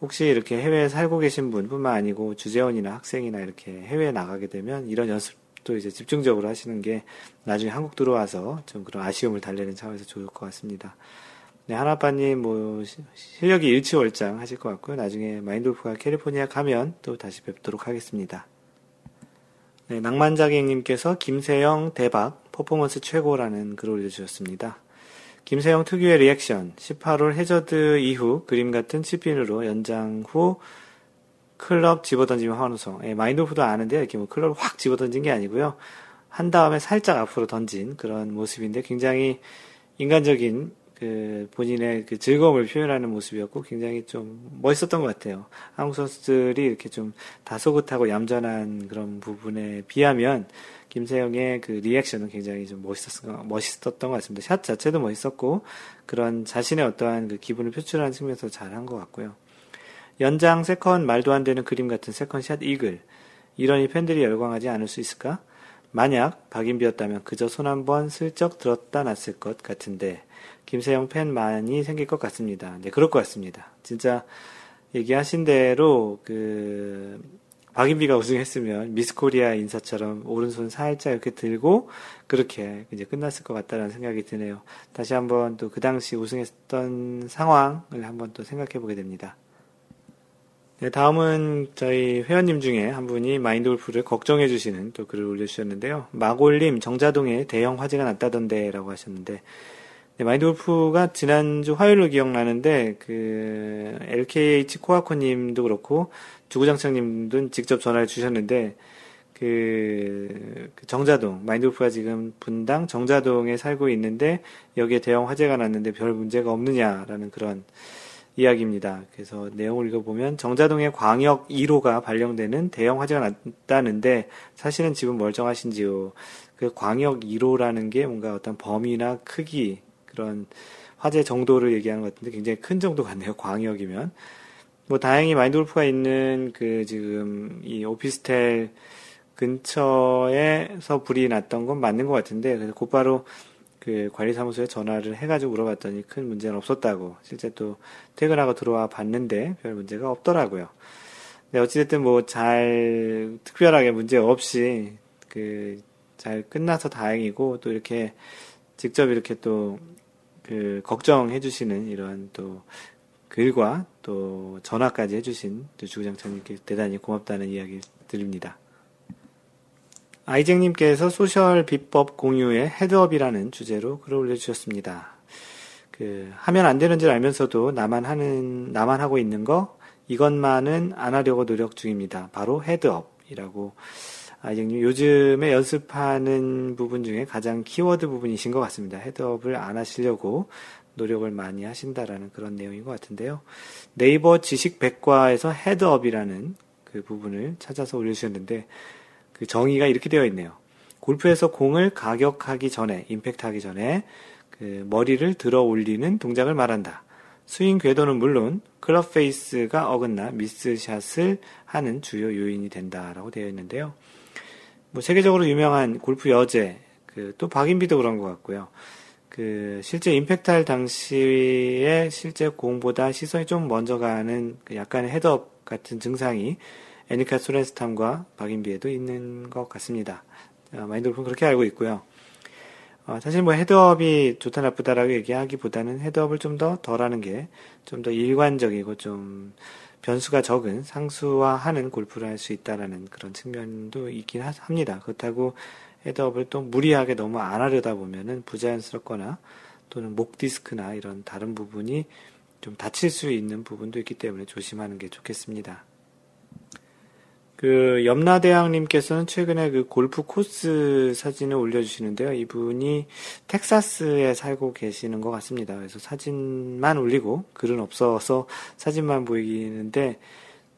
혹시 이렇게 해외에 살고 계신 분뿐만 아니고 주재원이나 학생이나 이렇게 해외에 나가게 되면 이런 연습도 이제 집중적으로 하시는 게 나중에 한국 들어와서 좀 그런 아쉬움을 달래는 차원에서 좋을 것 같습니다. 네, 하나빠님 뭐 실력이 일치월장 하실 것 같고요. 나중에 마인돌프가 캘리포니아 가면 또 다시 뵙도록 하겠습니다. 네, 낭만자객님께서 김세영 대박 퍼포먼스 최고라는 글을 올려주셨습니다. 김세영 특유의 리액션, 18홀 해저드 이후 그림 같은 chip-in으로 연장 후 클럽 집어던지면 환호성. 예, 마인드골프도 아는데 이렇게 뭐 클럽을 확 집어던진 게 아니고요. 한 다음에 살짝 앞으로 던진 그런 모습인데 굉장히 인간적인 그 본인의 그 즐거움을 표현하는 모습이었고 굉장히 좀 멋있었던 것 같아요. 한국 선수들이 이렇게 좀 다소곳하고 얌전한 그런 부분에 비하면 김세영의 그 리액션은 굉장히 좀 멋있었, 멋있었던 것 같습니다. 샷 자체도 멋있었고, 그런 자신의 어떠한 그 기분을 표출하는 측면에서 잘한 것 같고요. 연장 세컨 말도 안 되는 그림 같은 세컨 샷 이글. 이러니 팬들이 열광하지 않을 수 있을까? 만약 박인비였다면 그저 손 한 번 슬쩍 들었다 놨을 것 같은데, 김세영 팬 많이 생길 것 같습니다. 네, 그럴 것 같습니다. 진짜 얘기하신 대로 그 박인비가 우승했으면 미스코리아 인사처럼 오른손 살짝 이렇게 들고 그렇게 이제 끝났을 것 같다는 생각이 드네요. 다시 한번 또 그 당시 우승했던 상황을 한번 또 생각해 보게 됩니다. 네, 다음은 저희 회원님 중에 한 분이 마인드 골프를 걱정해 주시는 또 글을 올려주셨는데요. 마골님, 정자동에 대형 화재가 났다던데 라고 하셨는데, 네, 마인드 골프가 지난주 화요일로 기억나는데, 그, LKH 코아코 님도 그렇고, 주구장창 님도 직접 전화를 주셨는데 그, 그 정자동 마인드 골프가 지금 분당 정자동에 살고 있는데 여기에 대형 화재가 났는데 별 문제가 없느냐라는 그런 이야기입니다. 그래서 내용을 읽어보면 정자동에 광역 1호가 발령되는 대형 화재가 났다는데 사실은 지금 멀쩡하신지요. 그 광역 1호라는 게 뭔가 어떤 범위나 크기 그런 화재 정도를 얘기하는 것 같은데 굉장히 큰 정도 같네요. 광역이면. 뭐 다행히 마인드 골프가 있는 그 지금 이 오피스텔 근처에서 불이 났던 건 맞는 것 같은데 그래서 곧바로 그 관리사무소에 전화를 해가지고 물어봤더니 큰 문제는 없었다고 실제 또 퇴근하고 들어와 봤는데 별 문제가 없더라고요. 네, 어찌됐든 뭐 잘 특별하게 문제 없이 그 잘 끝나서 다행이고 또 이렇게 직접 이렇게 또 그 걱정해 주시는 이런 또 글과 또 전화까지 해주신 주구장창님께 대단히 고맙다는 이야기 드립니다. 아이쟁님께서 소셜 비법 공유의 헤드업이라는 주제로 글을 올려주셨습니다. 그, 하면 안 되는 줄 알면서도 나만 하는, 나만 하고 있는 거, 이것만은 안 하려고 노력 중입니다. 바로 헤드업이라고. 아이쟁님, 요즘에 연습하는 부분 중에 가장 키워드 부분이신 것 같습니다. 헤드업을 안 하시려고 노력을 많이 하신다라는 그런 내용인 것 같은데요. 네이버 지식 백과에서 헤드업이라는 그 부분을 찾아서 올려주셨는데 그 정의가 이렇게 되어 있네요. 골프에서 공을 가격하기 전에, 임팩트 하기 전에 그 머리를 들어 올리는 동작을 말한다. 스윙 궤도는 물론 클럽 페이스가 어긋나 미스샷을 하는 주요 요인이 된다라고 되어 있는데요. 뭐 세계적으로 유명한 골프 여제, 그 또 박인비도 그런 것 같고요. 그 실제 임팩트 할 당시에 실제 공보다 시선이 좀 먼저 가는 그 약간의 헤드업 같은 증상이 아니카 소렌스탐과 박인비에도 있는 것 같습니다. 어, 마인드 골프는 그렇게 알고 있고요. 어, 사실 뭐 헤드업이 좋다 나쁘다라고 얘기하기보다는 헤드업을 좀 더 덜하는 게 좀 더 일관적이고 좀 변수가 적은 상수화하는 골프를 할 수 있다라는 그런 측면도 있긴 합니다. 그렇다고 헤드업을 또 무리하게 너무 안 하려다 보면은 부자연스럽거나 또는 목 디스크나 이런 다른 부분이 좀 다칠 수 있는 부분도 있기 때문에 조심하는 게 좋겠습니다. 그 염라대왕님께서는 최근에 그 골프 코스 사진을 올려주시는데요. 이분이 텍사스에 살고 계시는 것 같습니다. 그래서 사진만 올리고 글은 없어서 사진만 보이는데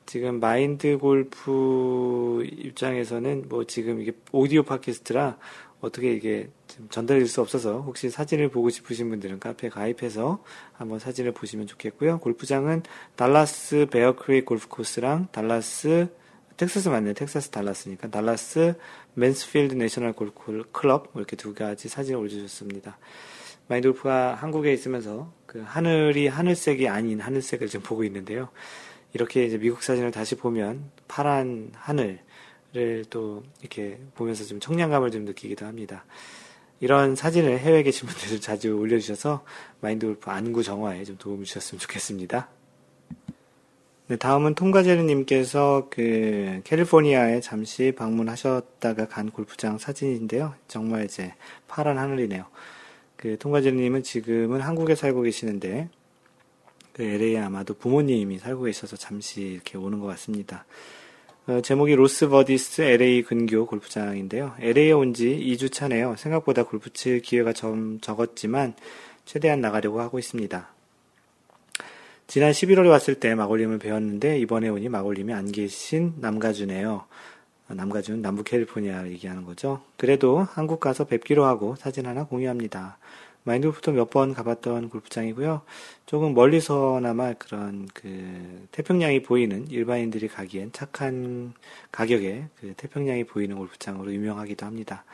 지금 마인드 골프 입장에서는 뭐 지금 이게 오디오 팟캐스트라 어떻게 이게 전달될 수 없어서 혹시 사진을 보고 싶으신 분들은 카페 가입해서 한번 사진을 보시면 좋겠고요. 골프장은 달라스 베어크릭 골프 코스랑 달라스 텍사스 맞네. 텍사스 달라스니까 달라스 맨스필드 내셔널 골프 클럽 뭐 이렇게 두 가지 사진을 올려주셨습니다. 마인드 골프가 한국에 있으면서 그 하늘이 하늘색이 아닌 하늘색을 지금 보고 있는데요. 이렇게 이제 미국 사진을 다시 보면 파란 하늘을 또 이렇게 보면서 좀 청량감을 좀 느끼기도 합니다. 이런 사진을 해외에 계신 분들도 자주 올려주셔서 마인드 골프 안구 정화에 좀 도움을 주셨으면 좋겠습니다. 네, 다음은 통과제르님께서 그 캘리포니아에 잠시 방문하셨다가 간 골프장 사진인데요. 정말 이제 파란 하늘이네요. 그 통과제르님은 지금은 한국에 살고 계시는데 그 LA에 아마도 부모님이 살고 계셔서 잠시 이렇게 오는 것 같습니다. 어, 제목이 로스버디스 LA 근교 골프장인데요. LA에 온 지 2주 차네요. 생각보다 골프 칠 기회가 좀 적었지만 최대한 나가려고 하고 있습니다. 지난 11월에 왔을 때 마골림을 배웠는데 이번에 오니 마골림이 안 계신 남가주네요. 어, 남가주는 남부 캘리포니아 얘기하는 거죠. 그래도 한국 가서 뵙기로 하고 사진 하나 공유합니다. 마인드골프도 몇 번 가봤던 골프장이고요. 조금 멀리서나마 그런 그 태평양이 보이는 일반인들이 가기엔 착한 가격에 그 태평양이 보이는 골프장으로 유명하기도 합니다.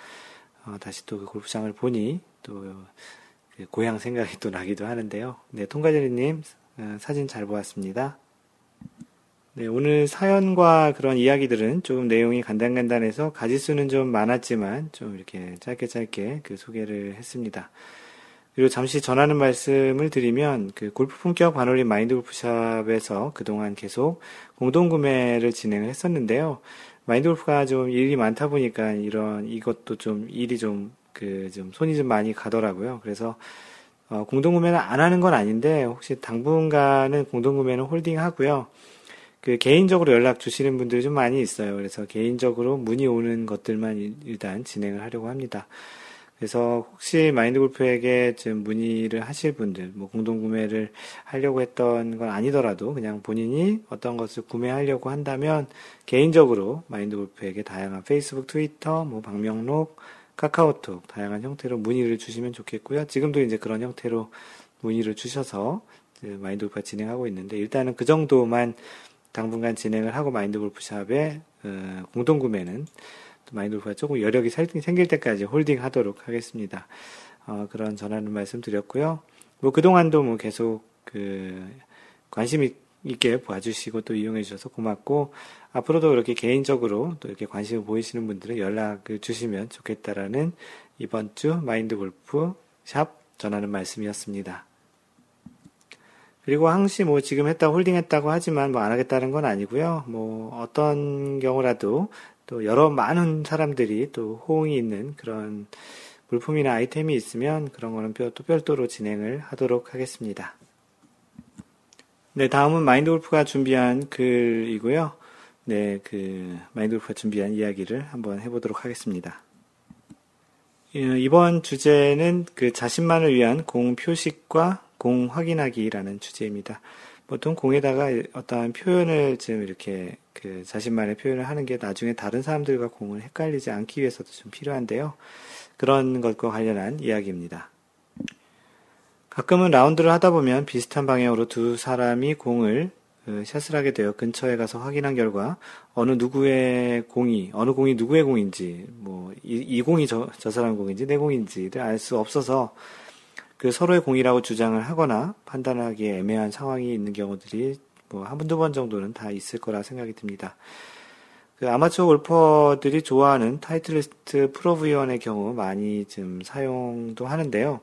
어, 다시 또 그 골프장을 보니 또 그 고향 생각이 또 나기도 하는데요. 네, 통과제리님 어, 사진 잘 보았습니다. 네, 오늘 사연과 그런 이야기들은 조금 내용이 간단간단해서 가지수는 좀 많았지만 좀 이렇게 짧게 짧게 그 소개를 했습니다. 그리고 잠시 전하는 말씀을 드리면 그 골프 품격 반올림 마인드 골프샵에서 그동안 계속 공동 구매를 진행을 했었는데요. 마인드 골프가 좀 일이 많다 보니까 이런 이것도 좀 일이 좀 그좀 좀 손이 좀 많이 가더라고요. 그래서 어, 공동 구매는 안 하는 건 아닌데 혹시 당분간은 공동 구매는 holding 하고요. 그 개인적으로 연락 주시는 분들이 좀 많이 있어요. 그래서 개인적으로 문의 오는 것들만 일단 진행을 하려고 합니다. 그래서 혹시 마인드 골프에게 좀 문의를 하실 분들, 뭐 공동 구매를 하려고 했던 건 아니더라도 그냥 본인이 어떤 것을 구매하려고 한다면 개인적으로 마인드 골프에게 다양한 페이스북, 트위터, 뭐 방명록, 카카오톡 다양한 형태로 문의를 주시면 좋겠고요. 지금도 이제 그런 형태로 문의를 주셔서 마인드 골프가 진행하고 있는데 일단은 그 정도만 당분간 진행을 하고 마인드 골프샵에 어, 공동 구매는 마인드 골프가 조금 여력이 생길 때까지 holding 하도록 하겠습니다. 어, 그런 전하는 말씀 드렸고요. 뭐 그동안도 뭐 계속 그 관심 있게 봐주시고 또 이용해 주셔서 고맙고 앞으로도 이렇게 개인적으로 또 이렇게 관심을 보이시는 분들은 연락을 주시면 좋겠다라는 이번 주 마인드 골프 샵 전하는 말씀이었습니다. 그리고 항시 뭐 지금 했다고 홀딩했다고 하지만 뭐 안 하겠다는 건 아니고요. 뭐 어떤 경우라도 또 여러 많은 사람들이 또 호응이 있는 그런 물품이나 아이템이 있으면 그런 거는 또 별도로 진행을 하도록 하겠습니다. 네, 다음은 마인드 골프가 준비한 글이고요. 네, 그 마인드 골프가 준비한 이야기를 한번 해보도록 하겠습니다. 예, 이번 주제는 그 자신만을 위한 공 표식과 공 확인하기라는 주제입니다. 보통 공에다가 어떠한 표현을 좀 이렇게 그 자신만의 표현을 하는 게 나중에 다른 사람들과 공을 헷갈리지 않기 위해서도 좀 필요한데요. 그런 것과 관련한 이야기입니다. 가끔은 라운드를 하다 보면 비슷한 방향으로 두 사람이 공을 그 샷을 하게 되어 근처에 가서 확인한 결과 어느 누구의 공이 어느 공이 누구의 공인지 뭐 이 공이 저, 저 사람 공인지 내 공인지를 알 수 없어서 그 서로의 공이라고 주장을 하거나 판단하기 애매한 상황이 있는 경우들이 뭐 한두 번 정도는 다 있을 거라 생각이 듭니다. 그 아마추어 골퍼들이 좋아하는 타이틀리스트 프로브위원의 경우 많이 좀 사용도 하는데요.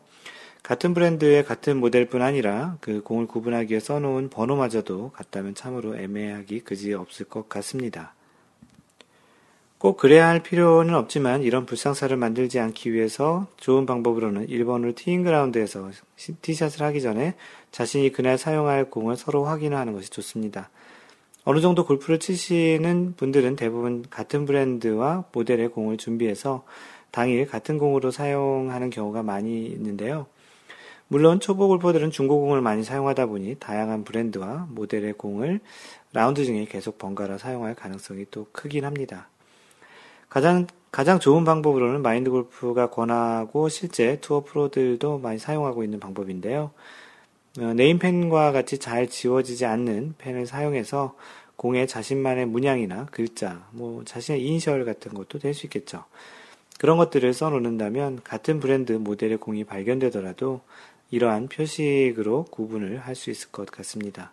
같은 브랜드의 같은 모델뿐 아니라 그 공을 구분하기 위해 써놓은 번호마저도 같다면 참으로 애매하기 그지 없을 것 같습니다. 꼭 그래야 할 필요는 없지만 이런 불상사를 만들지 않기 위해서 좋은 방법으로는 1번으로 티잉 그라운드에서 티샷을 하기 전에 자신이 그날 사용할 공을 서로 확인하는 것이 좋습니다. 어느 정도 골프를 치시는 분들은 대부분 같은 브랜드와 모델의 공을 준비해서 당일 같은 공으로 사용하는 경우가 많이 있는데요. 물론 초보 골퍼들은 중고공을 많이 사용하다 보니 다양한 브랜드와 모델의 공을 라운드 중에 계속 번갈아 사용할 가능성이 또 크긴 합니다. 가장 가장 좋은 방법으로는 마인드 골프가 권하고 실제 투어 프로들도 많이 사용하고 있는 방법인데요. 어, 네임펜과 같이 잘 지워지지 않는 펜을 사용해서 공에 자신만의 문양이나 글자, 뭐 자신의 이니셜 같은 것도 될 수 있겠죠. 그런 것들을 써놓는다면 같은 브랜드 모델의 공이 발견되더라도 이러한 표식으로 구분을 할 수 있을 것 같습니다.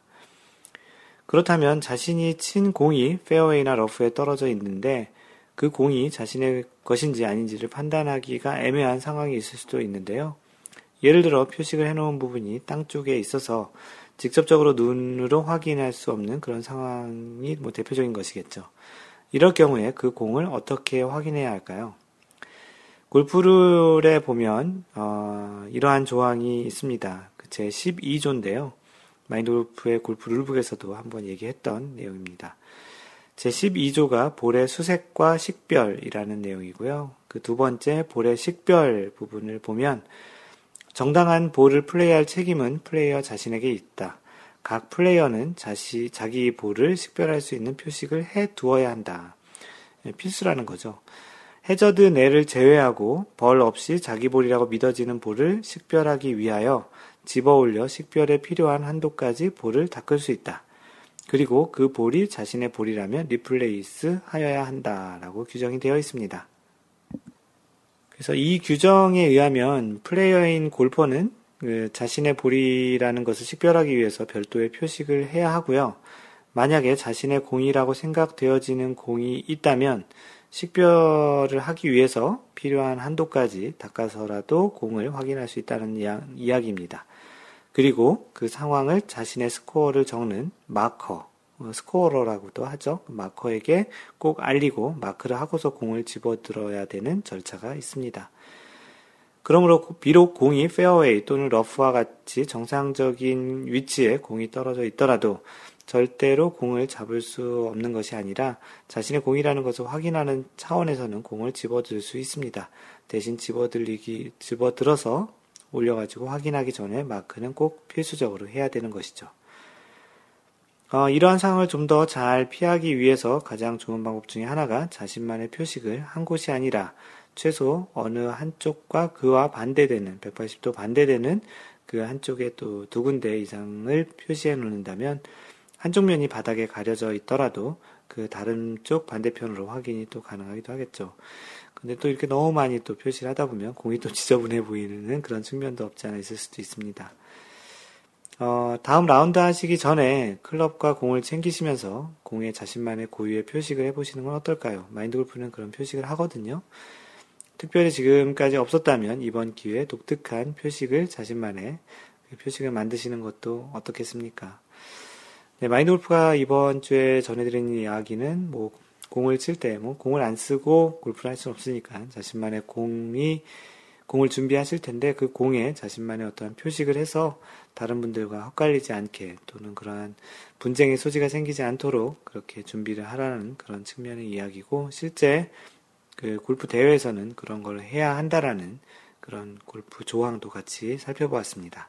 그렇다면 자신이 친 공이 페어웨이나 러프에 떨어져 있는데 그 공이 자신의 것인지 아닌지를 판단하기가 애매한 상황이 있을 수도 있는데요. 예를 들어 표식을 해놓은 부분이 땅 쪽에 있어서 직접적으로 눈으로 확인할 수 없는 그런 상황이 뭐 대표적인 것이겠죠. 이럴 경우에 그 공을 어떻게 확인해야 할까요? 골프룰에 보면 어, 이러한 조항이 있습니다. 그제 12조인데요. 마인드 골프의 골프 룰북에서도 한번 얘기했던 내용입니다. 제 12조가 볼의 수색과 식별이라는 내용이고요. 그 두 번째 볼의 식별 부분을 보면 정당한 볼을 플레이할 책임은 플레이어 자신에게 있다. 각 플레이어는 자시, 자기 볼을 식별할 수 있는 표식을 해 두어야 한다. 예, 필수라는 거죠. 해저드 내를 제외하고 벌 없이 자기 볼이라고 믿어지는 볼을 식별하기 위하여 집어 올려 식별에 필요한 한도까지 볼을 닦을 수 있다. 그리고 그 볼이 자신의 볼이라면 replace 하여야 한다라고 규정이 되어 있습니다. 그래서 이 규정에 의하면 플레이어인 골퍼는 그 자신의 볼이라는 것을 식별하기 위해서 별도의 표식을 해야 하고요. 만약에 자신의 공이라고 생각되어지는 공이 있다면 식별을 하기 위해서 필요한 한도까지 닦아서라도 공을 확인할 수 있다는 이야, 기입니다 그리고 그 상황을 자신의 스코어를 적는 마커, 어, scorer라고도 하죠. 마커에게 꼭 알리고 마크를 하고서 공을 집어들어야 되는 절차가 있습니다. 그러므로 비록 공이 페어웨이 또는 러프와 같이 정상적인 위치에 공이 떨어져 있더라도 절대로 공을 잡을 수 없는 것이 아니라 자신의 공이라는 것을 확인하는 차원에서는 공을 집어들 수 있습니다. 대신 집어들리기, 집어들어서 올려가지고 확인하기 전에 마크는 꼭 필수적으로 해야 되는 것이죠. 어, 이러한 상황을 좀 더 잘 피하기 위해서 가장 좋은 방법 중에 하나가 자신만의 표식을 한 곳이 아니라 최소 어느 한쪽과 그와 반대되는 180도 반대되는 그 한쪽에 또 두 군데 이상을 표시해 놓는다면 한쪽 면이 바닥에 가려져 있더라도 그 다른 쪽 반대편으로 확인이 또 가능하기도 하겠죠. 근데 또 이렇게 너무 많이 또 표시를 하다 보면 공이 또 지저분해 보이는 그런 측면도 없지 않아 있을 수도 있습니다. 어, 다음 라운드 하시기 전에 클럽과 공을 챙기시면서 공에 자신만의 고유의 표식을 해보시는 건 어떨까요? 마인드 골프는 그런 표식을 하거든요. 특별히 지금까지 없었다면 이번 기회에 독특한 표식을 자신만의 그 표식을 만드시는 것도 어떻겠습니까? 네, 마인드 골프가 이번 주에 전해드린 이야기는 뭐 공을 칠 때 뭐 공을 안 쓰고 골프를 할 수는 없으니까 자신만의 공이 공을 준비하실 텐데 그 공에 자신만의 어떠한 표식을 해서 다른 분들과 헛갈리지 않게 또는 그러한 분쟁의 소지가 생기지 않도록 그렇게 준비를 하라는 그런 측면의 이야기고 실제 그 골프 대회에서는 그런 걸 해야 한다라는 그런 골프 조항도 같이 살펴보았습니다.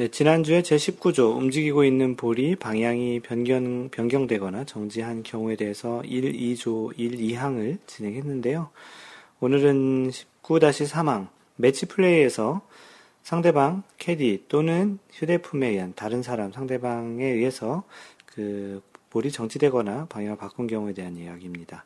네, 지난주에 제19조 움직이고 있는 볼이 방향이 변경, 변경되거나 정지한 경우에 대해서 1, 2조 1, 2항을 진행했는데요. 오늘은 19-3항 매치 플레이에서 상대방 캐디 또는 휴대품에 의한 다른 사람 상대방에 의해서 그 볼이 정지되거나 방향을 바꾼 경우에 대한 이야기입니다.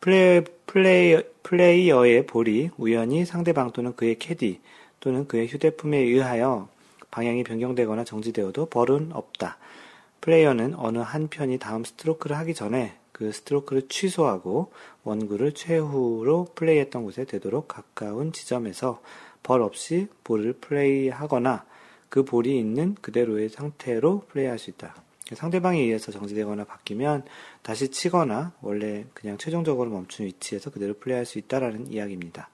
플레이, 플레이, 플레이어의 볼이 우연히 상대방 또는 그의 캐디 또는 그의 휴대품에 의하여 방향이 변경되거나 정지되어도 벌은 없다. 플레이어는 어느 한 편이 다음 스트로크를 하기 전에 그 스트로크를 취소하고 원구를 최후로 플레이했던 곳에 되도록 가까운 지점에서 벌 없이 볼을 플레이하거나 그 볼이 있는 그대로의 상태로 플레이할 수 있다. 상대방에 의해서 정지되거나 바뀌면 다시 치거나 원래 그냥 최종적으로 멈춘 위치에서 그대로 플레이할 수 있다라는 이야기입니다.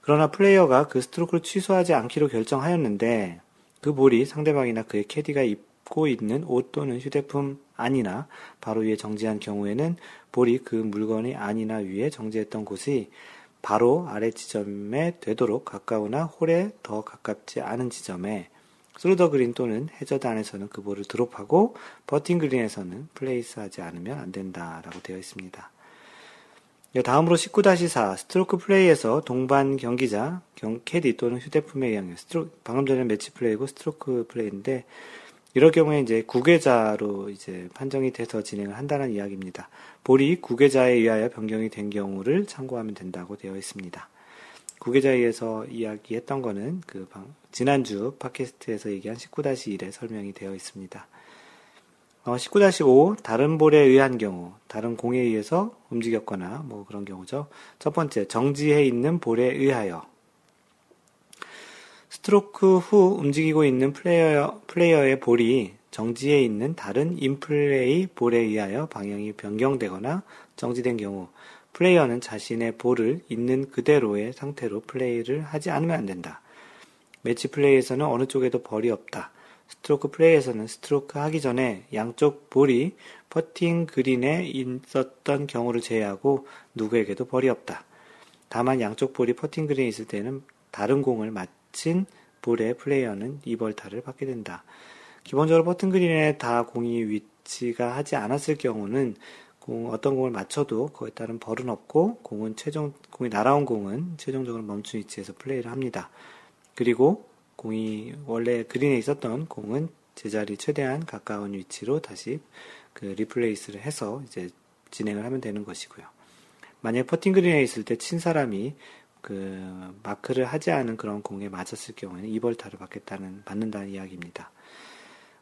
그러나 플레이어가 그 스트로크를 취소하지 않기로 결정하였는데 그 볼이 상대방이나 그의 캐디가 입고 있는 옷 또는 휴대품 안이나 바로 위에 정지한 경우에는 볼이 그 물건의 안이나 위에 정지했던 곳의 바로 아래 지점에 되도록 가까우나 홀에 더 가깝지 않은 지점에 through the green 또는 해저드 안에서는 그 볼을 드롭하고 퍼팅 그린에서는 place하지 않으면 안 된다라고 되어 있습니다. 다음으로 19-4 스트로크 플레이에서 동반 경기자 경 캐디 또는 휴대품에 의한 스트로 방금 전에 매치 플레이고 스트로크 플레이인데 이럴 경우에 이제 구계자로 이제 판정이 돼서 진행을 한다는 이야기입니다. 볼이 구계자에 의하여 변경이 된 경우를 참고하면 된다고 되어 있습니다. 구계자에 의해서 이야기했던 거는 그 지난주 팟캐스트에서 얘기한 19-1에 설명이 되어 있습니다. 어, 19-5 다른 볼에 의한 경우, 다른 공에 의해서 움직였거나 뭐 그런 경우죠. 첫 번째 정지해 있는 볼에 의하여 스트로크 후 움직이고 있는 플레이어, 플레이어의 볼이 정지해 있는 다른 인플레이 볼에 의하여 방향이 변경되거나 정지된 경우 플레이어는 자신의 볼을 있는 그대로의 상태로 플레이를 하지 않으면 안 된다. 매치 플레이에서는 어느 쪽에도 벌이 없다. 스트로크 플레이에서는 스트로크 하기 전에 양쪽 볼이 퍼팅 그린에 있었던 경우를 제외하고 누구에게도 벌이 없다. 다만 양쪽 볼이 퍼팅 그린에 있을 때는 다른 공을 맞힌 볼의 플레이어는 이벌타를 받게 된다. 기본적으로 퍼팅 그린에 다 공이 위치가 하지 않았을 경우는 공, 어떤 공을 맞춰도 거기에 따른 벌은 없고 공은 최종 공이 날아온 공은 최종적으로 멈춘 위치에서 플레이를 합니다. 그리고 공이 원래 그린에 있었던 공은 제자리 최대한 가까운 위치로 다시 그 replace를 해서 이제 진행을 하면 되는 것이고요. 만약 퍼팅 그린에 있을 때 친 사람이 그 마크를 하지 않은 그런 공에 맞았을 경우에는 이벌타를 받겠다는 받는다는 이야기입니다.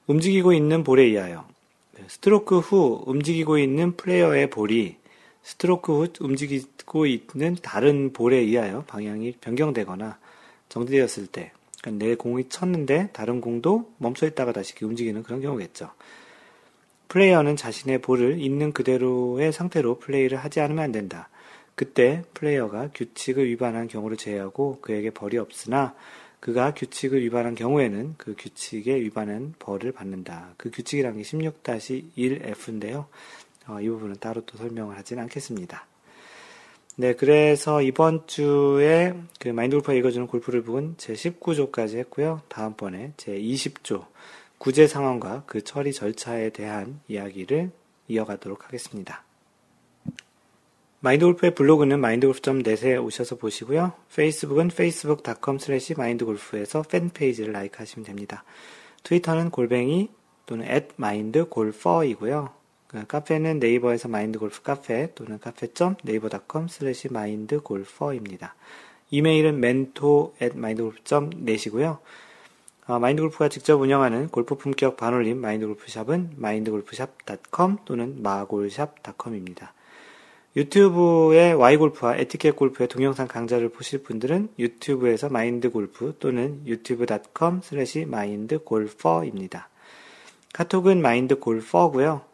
움직이고 있는 볼에 의하여 스트로크 후 움직이고 있는 플레이어의 볼이 스트로크 후 움직이고 있는 다른 볼에 의하여 방향이 변경되거나 정지되었을 때, 내 공이 쳤는데 다른 공도 멈춰 있다가 다시 움직이는 그런 경우겠죠. 플레이어는 자신의 볼을 있는 그대로의 상태로 플레이를 하지 않으면 안 된다. 그때 플레이어가 규칙을 위반한 경우를 제외하고 그에게 벌이 없으나 그가 규칙을 위반한 경우에는 그 규칙에 위반한 벌을 받는다. 그 규칙이라는 게 16-1F인데요. 어, 이 부분은 따로 또 설명을 하진 않겠습니다. 네, 그래서 이번 주에 그 마인드 골프가 읽어주는 골프를 부분 제 19조까지 했고요. 다음번에 제 20조 구제 상황과 그 처리 절차에 대한 이야기를 이어가도록 하겠습니다. 마인드 골프의 블로그는 마인드골프.net에 오셔서 보시고요. 페이스북은 facebook.com slash 마인드골프에서 팬페이지를 라이크하시면 됩니다. 트위터는 골뱅이 또는 at mindgolfer이고요. 그 카페는 네이버에서 마인드 골프 카페 또는 카페.네이버.com slash 마인드 골퍼입니다. 이메일은 mentor at mindgolf.net이고요. 어, 마인드골프가 직접 운영하는 골프 품격 반올림 마인드골프샵은 마인드골프샵.com 또는 마골샵.com입니다. 유튜브의 Y골프와 에티켓 골프의 동영상 강좌를 보실 분들은 유튜브에서 마인드골프 또는 유튜브.com 슬래시 마인드골퍼입니다. 카톡은 마인드골퍼고요.